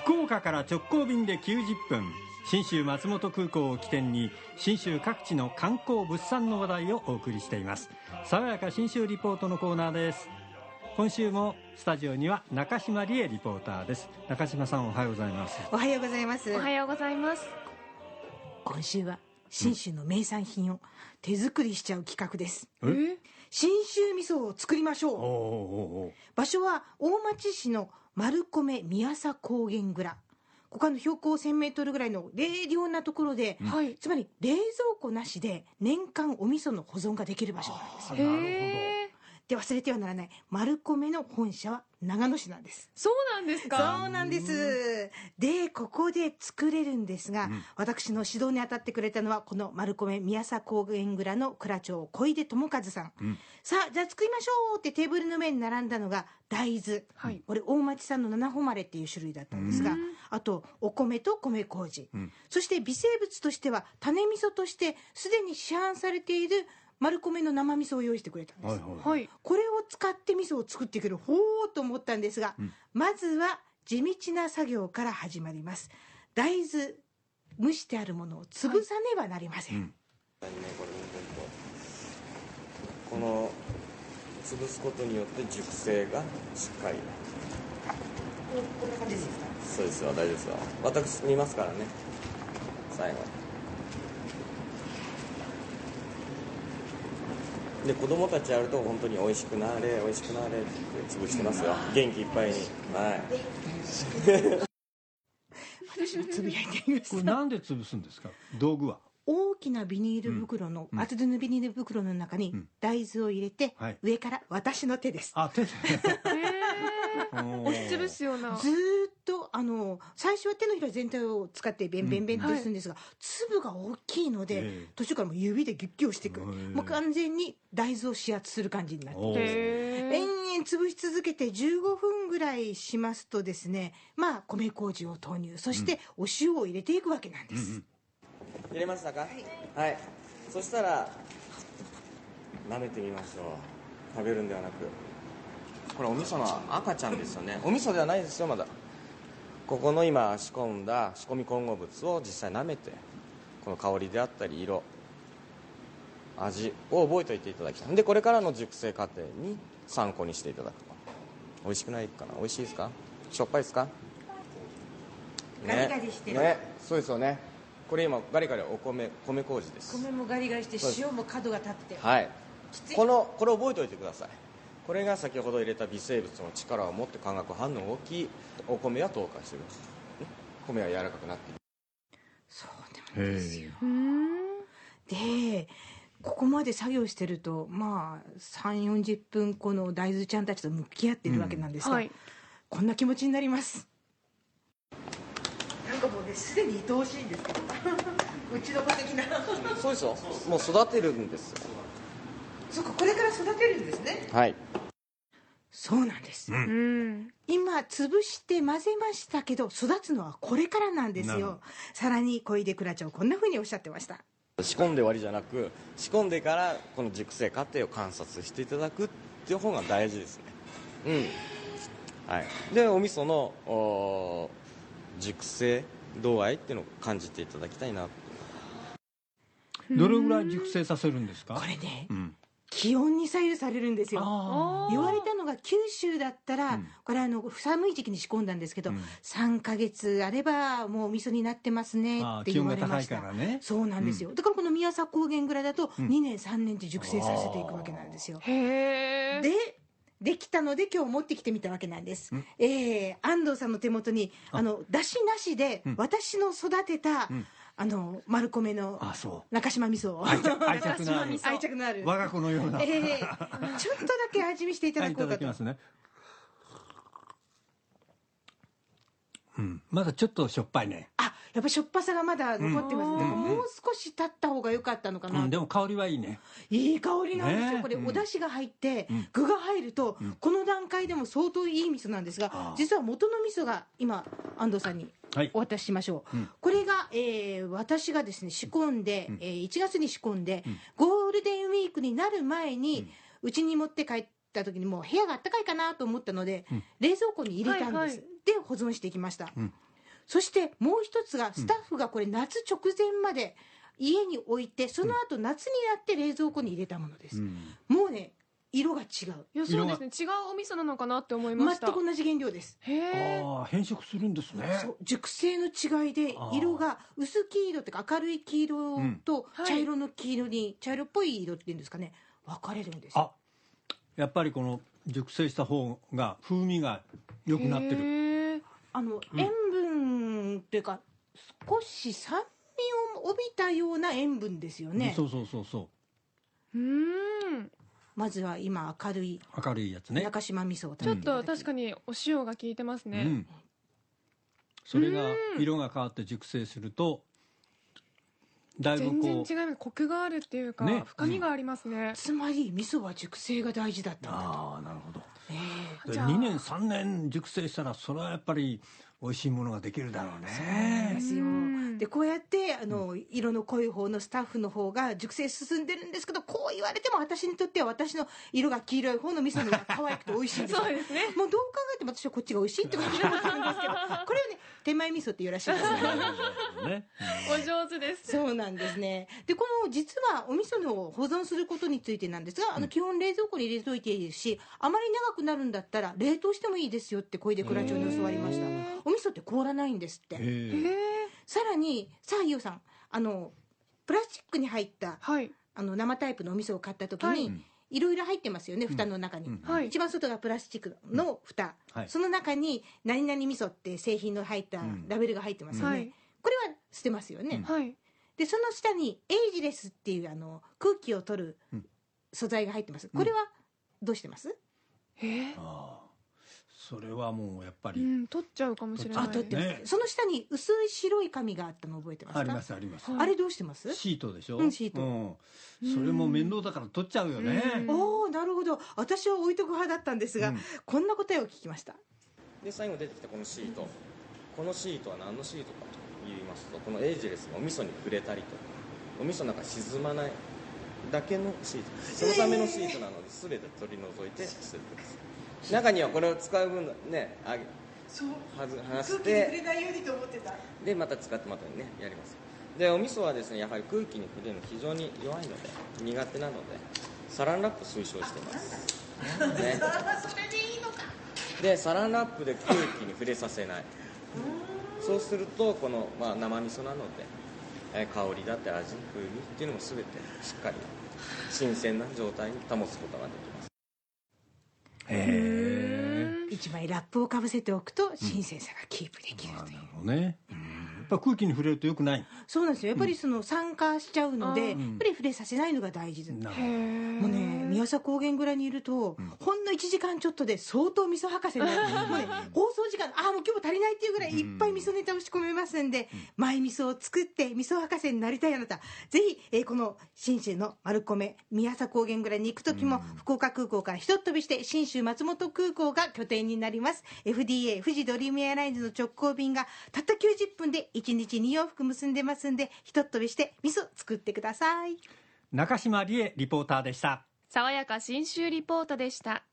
福岡から直行便で90分。信州松本空港を起点に信州各地の観光物産の話題をお送りしています。爽やか信州リポートのコーナーです。今週もスタジオには中島理恵リポーターです。中島さんおはようございます。おはようございます。おはようございます。今週は信州の名産品を手作りしちゃう企画です。え？信州味噌を作りましょう。おーおーお場所は大町市の丸米宮佐高原蔵。ここはあの標高1000メートルぐらいの冷涼なところで、はいつまり冷蔵庫なしで年間お味噌の保存ができる場所なんです。ーなるへえで忘れてはならない。丸米の本社は長野市なんです。そうなんですそかうなんです。でここで作れるんですが、うん。私の指導に当たってくれたのはこの丸米宮佐高原蔵の蔵長小出智和さん、うん。さあじゃあ作りましょうってテーブルの上に並んだのが大豆、はい。これ大町産の七誉れっていう種類だったんですが、うん。あとお米と米麹、うん。そして微生物としては種味噌としてすでに市販されている丸米の生味噌を用意してくれたんです、はいはいはい。これを使って味噌を作っていけるほうと思ったんですが、うん。まずは地道な作業から始まります。大豆蒸してあるものを潰さねばなりません、うん。ねこれこの潰すことによって熟成がしっかり。こんな感じですか？そうですよ大丈夫ですよ。私見ますからね。最後で子供たちやると本当に美味しくなれ美味しくなれって潰してますよ。元気いっぱいに。はい。私もつぶやいてみましたこれなんで潰すんですか？道具は？大きなビニール袋の、うん。厚手のビニール袋の中にうん。大豆を入れて、はい。上から私の手です。あ手で。押しつぶすような。ずーっとあの最初は手のひら全体を使ってベンベンベンってするんですが、粒が大きいので、ええ。途中からもう指でギュッギュ押していく、もう完全に大豆を指圧する感じになっておー。へ延々潰し続けて15分ぐらいしますとですねまあ米麹を投入。そしてお塩を入れていくわけなんです、うんうん。入れましたか？はい、そしたら舐めてみましょう。食べるんではなく。これお味噌の赤ちゃんですよね。お味噌ではないですよまだここの今仕込んだ仕込み混合物を実際舐めてこの香りであったり色味を覚えておいていただきたい。でこれからの熟成過程に参考にしていただくと。美味しくないかな？美味しいですか？しょっぱいですか？ガリガリしてる。ね。そうですよね。これ今ガリガリお米米麹です。米もガリガリして塩も角が立って。はい。きつい。このこれ覚えておいてくださいこれが先ほど入れた微生物の力を持って化学反応大きいお米は透過してる、ね。米は柔らかくなっている。そうなんですよ。でここまで作業してるとまあ3 4 0分この大豆ちゃんたちと向き合ってるわけなんですが、はい。こんな気持ちになります。なんかもうねすでに愛おしいんですけど。うちの子的な。そうですよ。もう育てるんですよそっかこれから育てるんですね。はい。そうなんです、うん。うん。今潰して混ぜましたけど育つのはこれからなんですよ。さらに小出倉長こんなふうにおっしゃってました。仕込んで終わりじゃなく仕込んでからこの熟成過程を観察していただくっていう方が大事ですね。うん。はい。でお味噌のお熟成度合いっていうのを感じていただきたいな。どれぐらい熟成させるんですか？これねうん気温に左右されるんですよ。あ言われたのが九州だったら、うん。これあの寒い時期に仕込んだんですけど、うん。3か月あればもうお味噌になってますねあって言われました。からねそうなんですよ、だからこの宮佐高原蔵だとうん。2年3年って熟成させていくわけなんですよ、へえでできたので今日持ってきてみたわけなんです、うん。えー安藤さんの手元にあ。あの出汁なしでうん。私の育てた、うんあの丸米の中島味噌を。う愛着のある。中島味噌愛着のある。我が子のような、えーちょっとだけ味見していただこうかと、だきますね。うん。まだちょっとしょっぱいね、あやっぱりしょっぱさがまだ残ってます、うん。だからもう少し経った方が良かったのかな、うん、でも香りはいいね。いい香りなんですよ、これ、ねうん。お出汁が入って、うん。具が入ると、うん。この段階でも相当いい味噌なんですが実は元の味噌が今安藤さんにはい。お渡ししましょう、うん。こえー私がですね仕込んで、うん。えー1月に仕込んで、うん。ゴールデンウィークになる前にうち、に持って帰った時にもう部屋があったかいかなと思ったので、うん。冷蔵庫に入れたんです、はいはい。で保存していきました、うん。そしてもう一つがスタッフがこれ夏直前まで家に置いてその後夏になって冷蔵庫に入れたものです、うん。もうね色が違う。いやそうですね。違うお味噌なのかなって思いました。全く同じ原料です。へえああ変色するんですね。そう。熟成の違いで色が薄黄色っていうか明るい黄色とはい。茶色の黄色に茶色っぽい色っていうんですかね。分かれるんですよ。あやっぱりこの熟成した方が風味が良くなってる。へえあの塩分っていうか少し酸味を帯びたような塩分ですよね。そうそうそうそうーんまずは今明るい明るいやつね。中島味噌をちょっと確かにお塩が効いてますね、うん、それがうん。色が変わって熟成するとだいぶ全然こう違いますコクがあるっていうか、ね。深みがありますね、つまり味噌は熟成が大事だったんだと。ああなるほど。ええ。でじゃあ。2年3年熟成したらそれはやっぱり美味しいものができるだろうそうなんでねすよ。うんでこうやってあの、色の濃い方のスタッフの方が熟成進んでるんですけどこう言われても私にとっては私の色が黄色い方の味噌の方が可愛くて美味しいんですよ。そうですね。もうどう考えても私はこっちが美味しいってことに思ってるんですけど これをね手前味噌っていうらしいですね お上手です。そうなんですね。でこの実はお味噌の保存することについてなんですがあの基本冷蔵庫に入れといていいですしあまり長くなるんだったら冷凍してもいいですよって小出倉長に教わりました。お味噌って凍らないんですって。へえさらにさあ伊代さんあのプラスチックに入ったはい。あの生タイプのお味噌を買った時に、はい。いろいろ入ってますよね蓋の中に、うん。はい。一番外がプラスチックの蓋、はい。その中に何々味噌って製品の入ったうん。ラベルが入ってますよね、はい。これは捨てますよね、でその下にエイジレスっていうあの空気を取るうん。素材が入ってます。これはどうしてます、へえああそれはもうやっぱりうん取っちゃうかもしれない。あ取ってます、ね。その下に薄い白い紙があったの覚えてますか？ありますあります。はいあれどうしてます？シートでしょ？うんシート。うん。それも面倒だから取っちゃうよね。うん。おおなるほど。私は置いとく派だったんですが、うん。こんな答えを聞きました。で最後出てきたこのシート。このシートは何のシートかと言いますとこのエイジレスのお味噌に触れたりとかお味噌の中に沈まないだけのシートそのためのシートなので全て取り除いて捨ててください中にはこれを使う分ねあげそう。はず離してないようにと思ってた。でまた使ってまたねやります。でお味噌はですねやはり空気に触れるの非常に弱いので苦手なのでサランラップ推奨してます。ね。でサランラップで空気に触れさせない。そうするとこの、まあ、生味噌なので、えー香りだって味風味っていうのも全てしっかり新鮮な状態に保つことができます一枚ラップをかぶせておくと新鮮さがキープできるという、なるほどね。やっぱ空気に触れるとよくない。そうなんですよ。やっぱりその酸化しちゃうので、うん。やっぱり触れさせないのが大事です、なるへえもうね宮佐高原蔵にいると、ほんの1時間ちょっとで相当味噌博士になる。もうね放送時間ああもう今日足りないっていうぐらいいっぱい味噌ネタを仕込めますんで、マイ味噌を作って味噌博士になりたいあなた。ぜひ、えーこの信州の丸米宮佐高原蔵に行く時も、福岡空港からひとっ飛びして信州松本空港が拠点になります。FDA 富士ドリームエアラインズの直行便がたった90分で1日2往復結んでますんでひとっ飛びして味噌作ってください。中島理恵リポーターでした爽やか新州リポートでした。